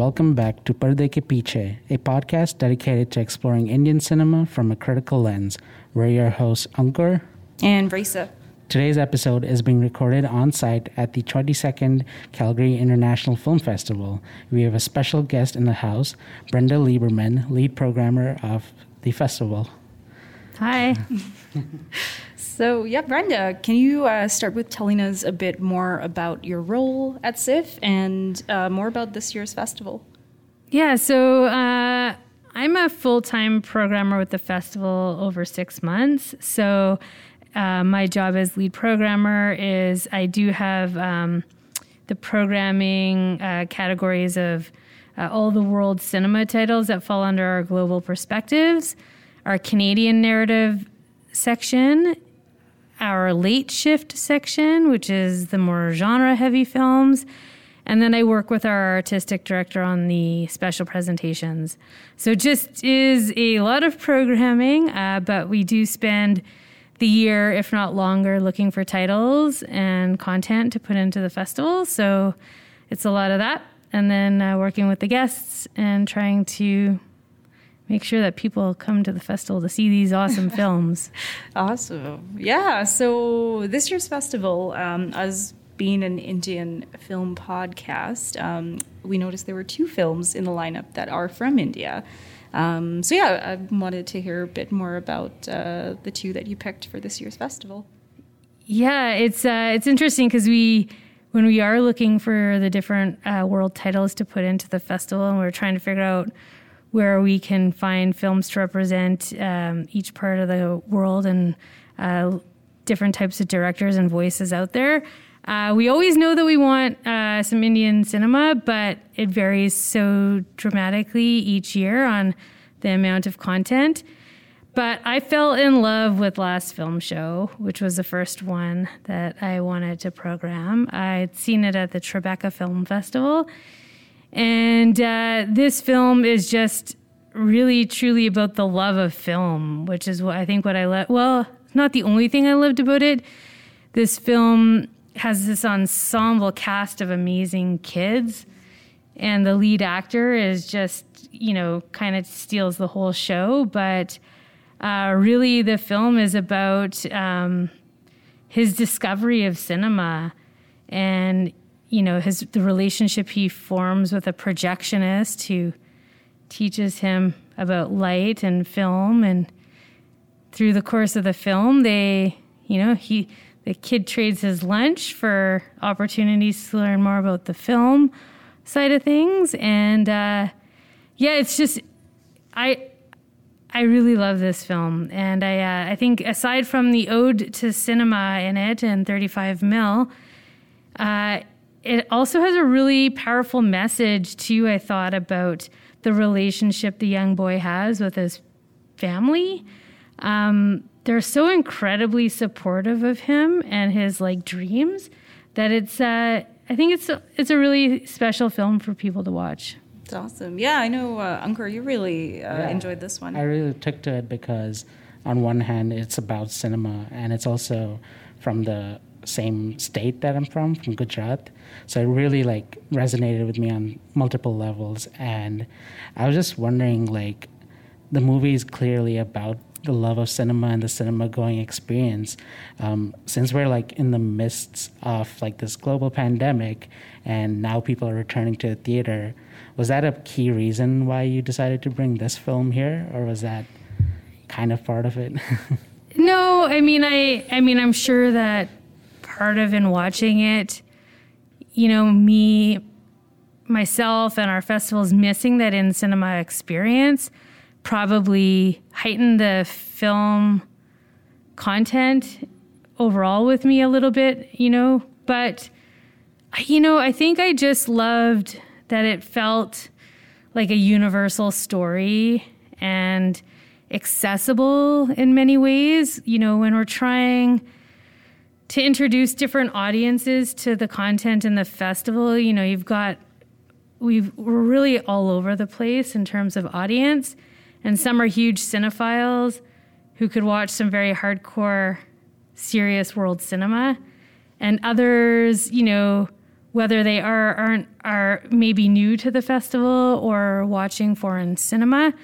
welcome back to Parde Ke Piche, a podcast dedicated to exploring Indian cinema from a critical lens. We're your hosts, Ankur and Risa. Today's episode is being recorded on site at the 22nd Calgary International Film Festival. We have a special guest in the house, Brenda Lieberman, lead programmer of the festival. Hi. so, yeah, Brenda, can you uh, start with telling us a bit more about your role at CIFF and uh, more about this year's festival? Yeah, so uh, I'm a full time programmer with the festival over six months. So, uh, my job as lead programmer is I do have um, the programming uh, categories of uh, all the world cinema titles that fall under our global perspectives our Canadian narrative section, our late shift section, which is the more genre heavy films. And then I work with our artistic director on the special presentations. So just is a lot of programming, uh, but we do spend the year, if not longer, looking for titles and content to put into the festival. So it's a lot of that. And then uh, working with the guests and trying to make sure that people come to the festival to see these awesome films. Awesome. Yeah. So this year's festival, um, as being an Indian film podcast, um, we noticed there were two films in the lineup that are from India. Um, so yeah, I wanted to hear a bit more about uh, the two that you picked for this year's festival. Yeah, it's uh, it's interesting because we when we are looking for the different uh, world titles to put into the festival, and we're trying to figure out where we can find films to represent um, each part of the world and uh, different types of directors and voices out there. Uh, we always know that we want uh, some Indian cinema, but it varies so dramatically each year on the amount of content. But I fell in love with Last Film Show, which was the first one that I wanted to program. I'd seen it at the Tribeca Film Festival and uh, this film is just really, truly about the love of film, which is what I think what I love. Well, not the only thing I loved about it. This film has this ensemble cast of amazing kids, and the lead actor is just, you know, kind of steals the whole show. But uh, really, the film is about um, his discovery of cinema and you know his the relationship he forms with a projectionist who teaches him about light and film. And through the course of the film they you know he the kid trades his lunch for opportunities to learn more about the film side of things. And uh, yeah it's just i I really love this film, and I uh, I think aside from the ode to cinema in it and 35 mil, uh, it also has a really powerful message too i thought about the relationship the young boy has with his family. Um, they're so incredibly supportive of him and his like dreams that it's uh, i think it's a, it's a really special film for people to watch. It's awesome. Yeah i know uh, Ankur you really uh, yeah, enjoyed this one. I really took to it because on one hand it's about cinema and it's also from the same state that I'm from, from Gujarat. So it really like resonated with me on multiple levels. And I was just wondering, like, the movie is clearly about the love of cinema and the cinema going experience. Um, since we're like in the midst of like this global pandemic, and now people are returning to the theater, was that a key reason why you decided to bring this film here, or was that kind of part of it? no, I mean, I, I mean, I'm sure that part of in watching it, you know, me, myself, and our festivals missing that in cinema experience probably heightened the film content overall with me a little bit, you know. But, you know, I think I just loved that it felt like a universal story and accessible in many ways. You know, when we're trying to introduce different audiences to the content in the festival. You know, you've got we've we're really all over the place in terms of audience, and some are huge cinephiles who could watch some very hardcore, serious world cinema, and others, you know, whether they are aren't are maybe new to the festival or watching foreign cinema.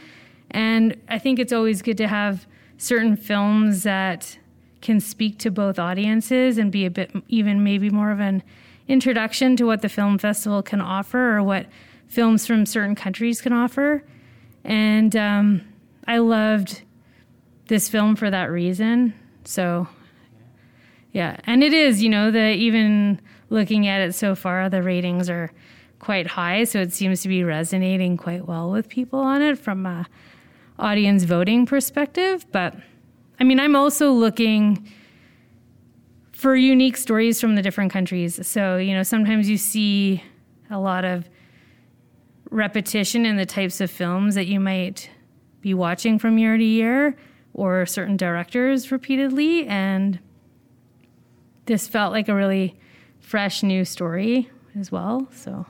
And I think it's always good to have certain films that can speak to both audiences and be a bit even maybe more of an introduction to what the film festival can offer or what films from certain countries can offer. And um, I loved this film for that reason. So, yeah, and it is, you know, the even looking at it so far, the ratings are quite high, so it seems to be resonating quite well with people on it from a audience voting perspective. But I mean, I'm also looking for unique stories from the different countries. So, you know, sometimes you see a lot of repetition in the types of films that you might be watching from year to year or certain directors repeatedly. And this felt like a really fresh new story as well. So.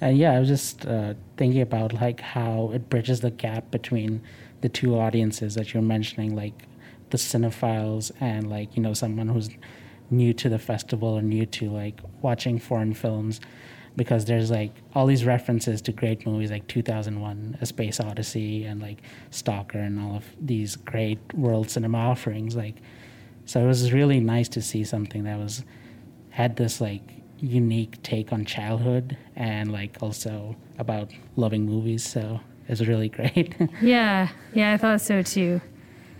And yeah, I was just uh, thinking about like how it bridges the gap between the two audiences that you're mentioning, like the cinephiles and like you know someone who's new to the festival or new to like watching foreign films, because there's like all these references to great movies like 2001: A Space Odyssey and like Stalker and all of these great world cinema offerings. Like, so it was really nice to see something that was had this like unique take on childhood and like also about loving movies. So was really great. yeah, yeah, I thought so too.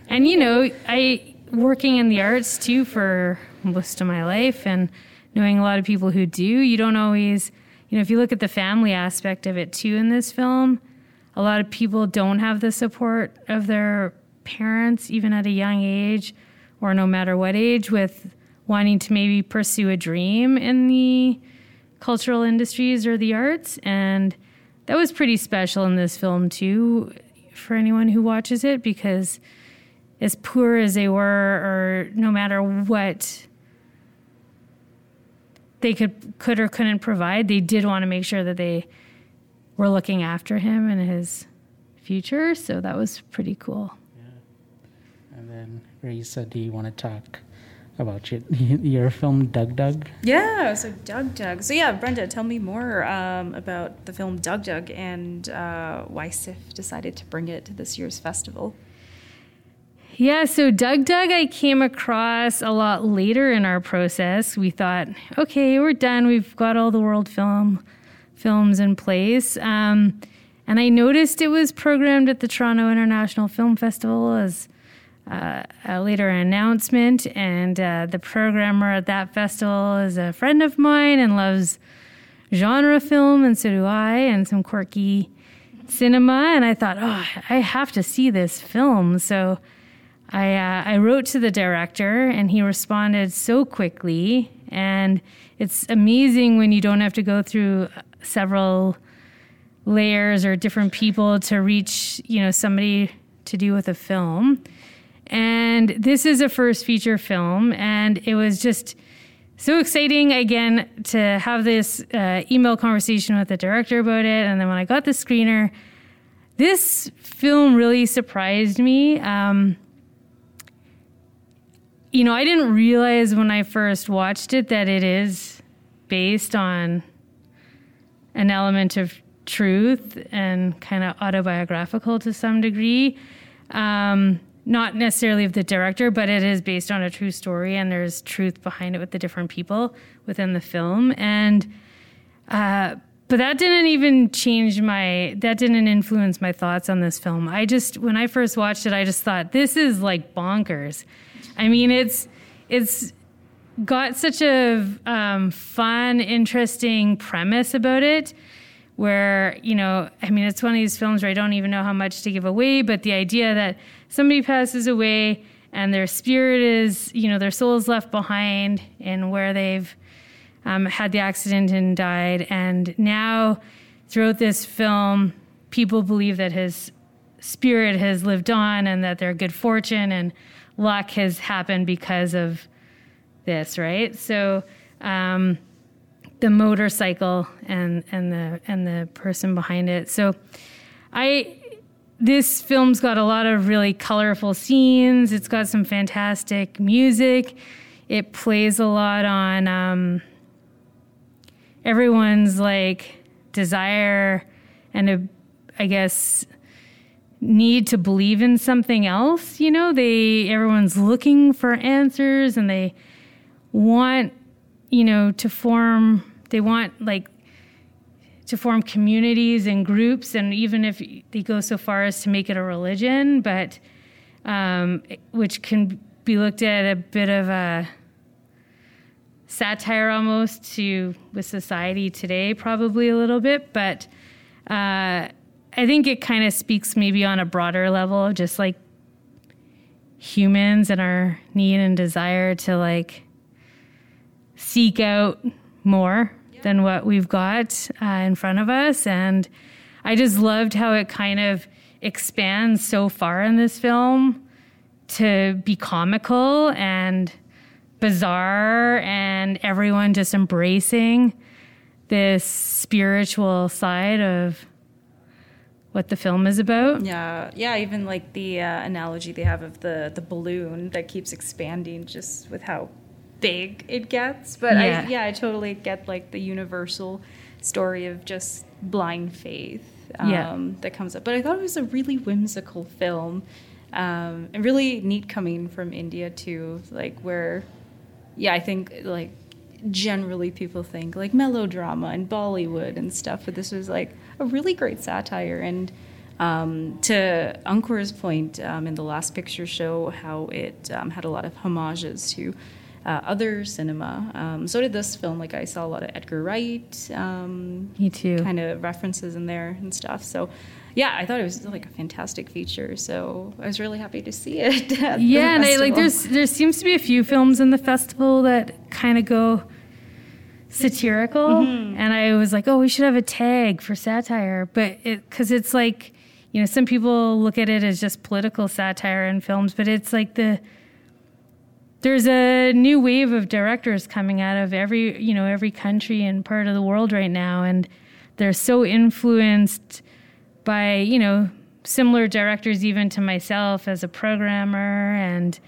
And you know, I working in the arts too for most of my life and knowing a lot of people who do, you don't always, you know, if you look at the family aspect of it too in this film, a lot of people don't have the support of their parents even at a young age or no matter what age with wanting to maybe pursue a dream in the cultural industries or the arts. And that was pretty special in this film, too, for anyone who watches it, because as poor as they were, or no matter what they could could or couldn't provide, they did want to make sure that they were looking after him and his future. So that was pretty cool. Yeah. And then, Risa, do you want to talk about your, your film Dug Dug. Yeah, so Dug Dug. So yeah, Brenda, tell me more um, about the film Dug Dug and uh, why CIFF decided to bring it to this year's festival. Yeah, so Dug Dug, I came across a lot later in our process. We thought, okay, we're done. We've got all the world film films in place. Um, and I noticed it was programmed at the Toronto International Film Festival as uh, a later announcement. And uh, the programmer at that festival is a friend of mine and loves genre film, and so do I, and some quirky cinema. And I thought, oh, I have to see this film. So I, uh, I wrote to the director, and he responded so quickly. And it's amazing when you don't have to go through several layers or different people to reach, you know, somebody to do with a film. And this is a first feature film, and it was just so exciting again to have this uh, email conversation with the director about it. And then when I got the screener, this film really surprised me. Um, you know, I didn't realize when I first watched it that it is based on an element of truth and kind of autobiographical to some degree. Um, not necessarily of the director, but it is based on a true story, and there's truth behind it with the different people within the film. And uh, but that didn't even change my that didn't influence my thoughts on this film. I just when I first watched it, I just thought this is like bonkers. I mean, it's it's got such a um, fun, interesting premise about it where, you know, I mean, it's one of these films where I don't even know how much to give away, but the idea that somebody passes away and their spirit is, you know, their soul is left behind in where they've um, had the accident and died. And now, throughout this film, people believe that his spirit has lived on and that their good fortune and luck has happened because of this, right? So, um, the motorcycle and and the and the person behind it. So I this film's got a lot of really colorful scenes. It's got some fantastic music. It plays a lot on um, everyone's like desire and a, I guess need to believe in something else. You know, they everyone's looking for answers and they want, you know, to form. They want like to form communities and groups, and even if they go so far as to make it a religion, but um, which can be looked at a bit of a satire almost to with society today, probably a little bit, but. Uh, I think it kind of speaks maybe on a broader level just like humans and our need and desire to like seek out more. Than what we've got uh, in front of us. And I just loved how it kind of expands so far in this film to be comical and bizarre and everyone just embracing this spiritual side of what the film is about. Yeah, yeah. Even like the uh, analogy they have of the the balloon that keeps expanding, just with how big it gets. But yeah. I, yeah, I totally get like the universal story of just blind faith um, yeah. that comes up. But I thought it was a really whimsical film, um, and really neat coming from India too. Like where, yeah, I think like generally people think like melodrama and Bollywood and stuff, but this was like a really great satire. And um, to Ankur's point um, in the last picture show, how it um, had a lot of homages to uh, other cinema. Um, so did this film. Like I saw a lot of Edgar Wright. Um, Me too. Kind of references in there and stuff. So yeah, I thought it was like a fantastic feature. So I was really happy to see it. yeah, and I, like there's there seems to be a few films in the festival that kind of go satirical, mm-hmm. and I was like, oh, we should have a tag for satire, but it because it's like you know some people look at it as just political satire in films, but it's like the there's a new wave of directors coming out of every you know every country and part of the world right now and they're so influenced by you know similar directors even to myself as a programmer and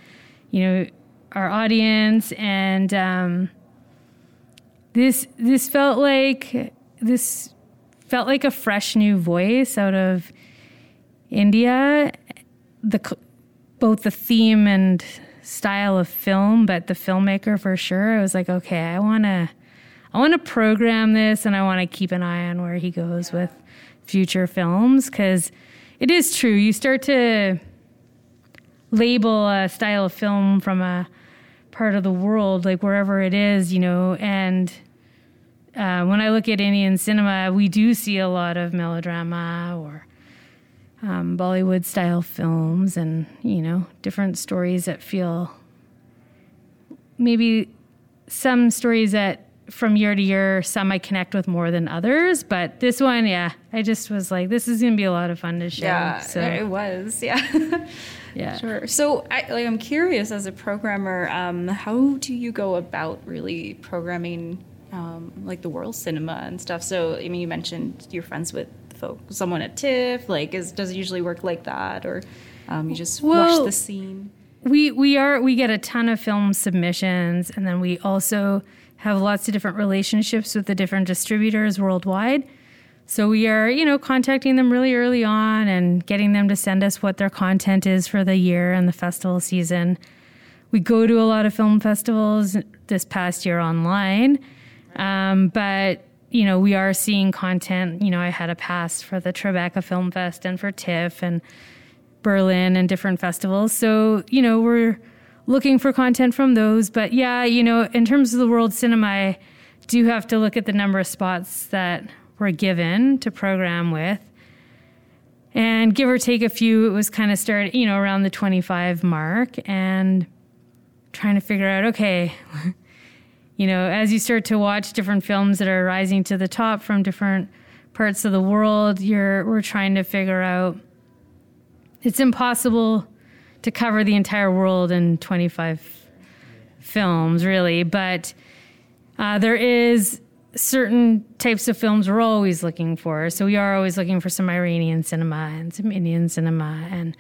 you know our audience and um, this this felt like this felt like a fresh new voice out of India. The both the theme and style of film but the filmmaker for sure I was like okay I want to I want to program this and I want to keep an eye on where he goes with future films because it is true. You start to label a style of film from a part of the world, like wherever it is, you know, and uh, when I look at Indian cinema, we do see a lot of melodrama or um, Bollywood style films and, you know, different stories that feel maybe some stories that from year to year, some I connect with more than others. But this one, yeah, I just was like, this is going to be a lot of fun to show. Yeah, so. it was. Yeah. yeah. Sure. So, I, like, I'm curious as a programmer, um, how do you go about really programming um, like the world cinema and stuff? So, I mean, you mentioned you're friends with folk, someone at TIFF. Like, is does it usually work like that, or um, you just well, watch the scene? We we are we get a ton of film submissions, and then we also have lots of different relationships with the different distributors worldwide. So we are, you know, contacting them really early on and getting them to send us what their content is for the year and the festival season. We go to a lot of film festivals this past year online, um, but you know, we are seeing content. You know, I had a pass for the Tribeca Film Fest and for TIFF and Berlin and different festivals. So, you know, we're looking for content from those. But yeah, you know, in terms of the world cinema, I do have to look at the number of spots that were given to program with. And give or take a few, it was kind of started, you know, around the 25 mark and trying to figure out, okay, you know, as you start to watch different films that are rising to the top from different parts of the world, you're we're trying to figure out it's impossible to cover the entire world in 25 films, really. But uh, there is certain types of films we're always looking for. So we are always looking for some Iranian cinema and some Indian cinema and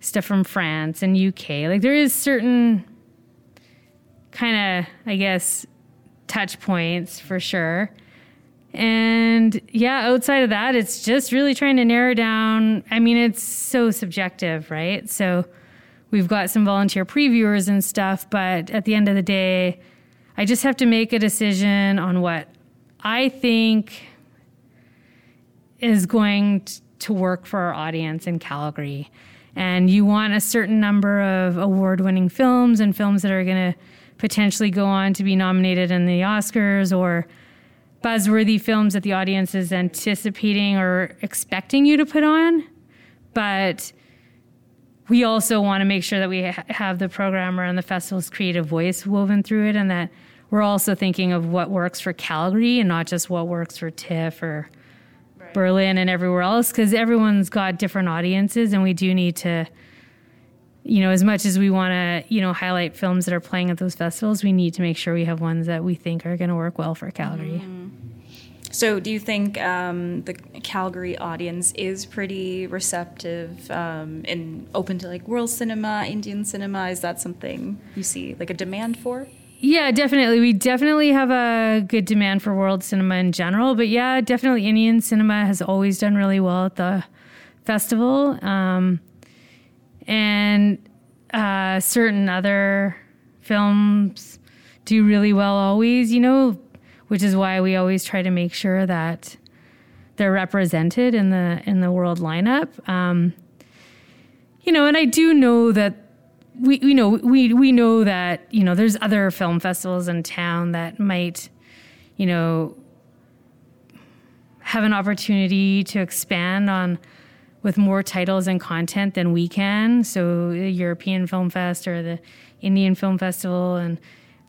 stuff from France and UK. Like there is certain kind of, I guess, touch points for sure. And yeah, outside of that, it's just really trying to narrow down. I mean, it's so subjective, right? So we've got some volunteer previewers and stuff, but at the end of the day, I just have to make a decision on what I think is going to work for our audience in Calgary. And you want a certain number of award winning films and films that are going to potentially go on to be nominated in the Oscars or buzzworthy films that the audience is anticipating or expecting you to put on. But we also want to make sure that we ha- have the programmer and the festival's creative voice woven through it and that we're also thinking of what works for Calgary and not just what works for TIFF or right. Berlin and everywhere else because everyone's got different audiences and we do need to you know as much as we want to you know highlight films that are playing at those festivals we need to make sure we have ones that we think are going to work well for Calgary. Mm-hmm. So, do you think um, the Calgary audience is pretty receptive um, and open to like world cinema, Indian cinema? Is that something you see like a demand for? Yeah, definitely. We definitely have a good demand for world cinema in general, but yeah, definitely Indian cinema has always done really well at the festival, um, and uh, certain other films do really well always. You know, which is why we always try to make sure that they're represented in the in the world lineup. Um, you know, and I do know that we you know we we know that you know there's other film festivals in town that might you know have an opportunity to expand on with more titles and content than we can so the European Film Fest or the Indian Film Festival and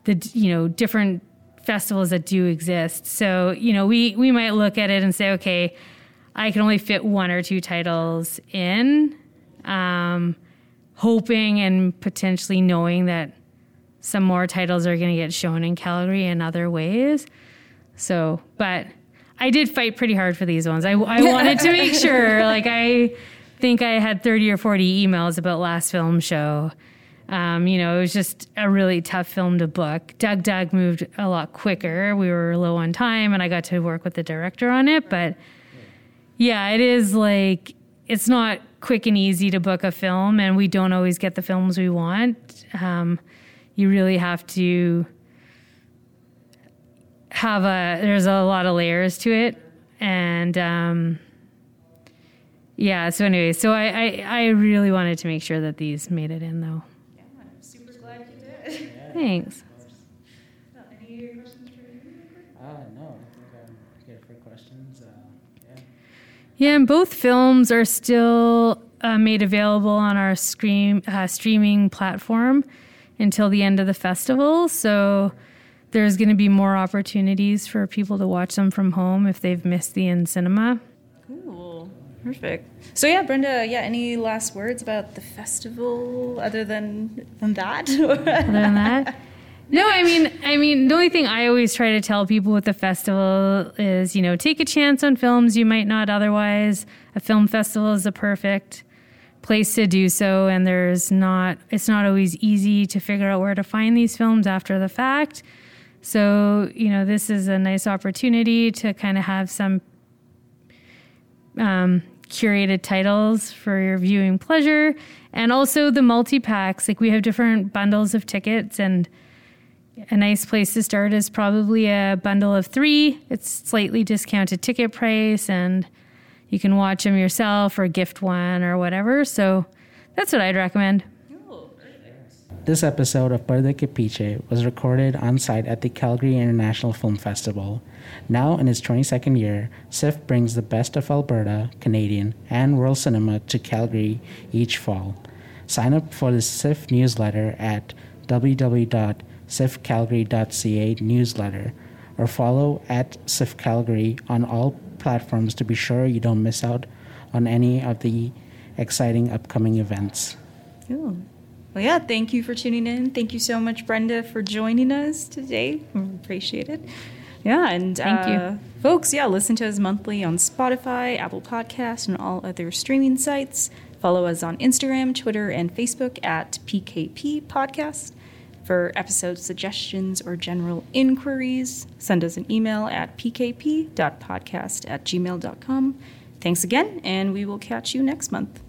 the you know different festivals that do exist so you know we we might look at it and say okay I can only fit one or two titles in um, hoping and potentially knowing that some more titles are going to get shown in Calgary in other ways. So, but I did fight pretty hard for these ones. I, I wanted to make sure, like, I think I had 30 or 40 emails about last film show. Um, you know, it was just a really tough film to book. Dug Dug moved a lot quicker. We were low on time and I got to work with the director on it. But yeah, it is like, it's not quick and easy to book a film, and we don't always get the films we want. Um, you really have to have a. There's a lot of layers to it, and um, yeah. So anyway, so I, I I really wanted to make sure that these made it in, though. Yeah, I'm super glad you did. Yeah, Thanks. any questions for you? Uh, no, I think I'm good for questions. Uh, yeah, and both films are still uh, made available on our stream, uh, streaming platform until the end of the festival. So there's going to be more opportunities for people to watch them from home if they've missed the in cinema. Cool. Perfect. So yeah, Brenda, yeah, any last words about the festival other than than that? other than that? No, I mean, I mean, the only thing I always try to tell people with the festival is, you know, take a chance on films you might not otherwise. A film festival is a perfect place to do so, and there's not, it's not always easy to figure out where to find these films after the fact. So, you know, this is a nice opportunity to kind of have some um, curated titles for your viewing pleasure, and also the multi packs. Like we have different bundles of tickets and a nice place to start is probably a bundle of three. It's slightly discounted ticket price, and you can watch them yourself or gift one or whatever. So that's what I'd recommend. This episode of Parda Ke Piche was recorded on site at the Calgary International Film Festival. Now in its 22nd year, CIFF brings the best of Alberta, Canadian, and world cinema to Calgary each fall. Sign up for the CIFF newsletter at www ciffcalgary.ca newsletter or follow at ciffcalgary on all platforms to be sure you don't miss out on any of the exciting upcoming events. Cool. Well, yeah, thank you for tuning in. Thank you so much, Brenda, for joining us today. We appreciate it. Yeah, and thank uh, you, folks. Yeah, listen to us monthly on Spotify, Apple Podcasts, and all other streaming sites. Follow us on Instagram, Twitter, and Facebook at PKP Podcast. For episode suggestions or general inquiries, send us an email at pkp.podcast at gmail.com. Thanks again, and we will catch you next month.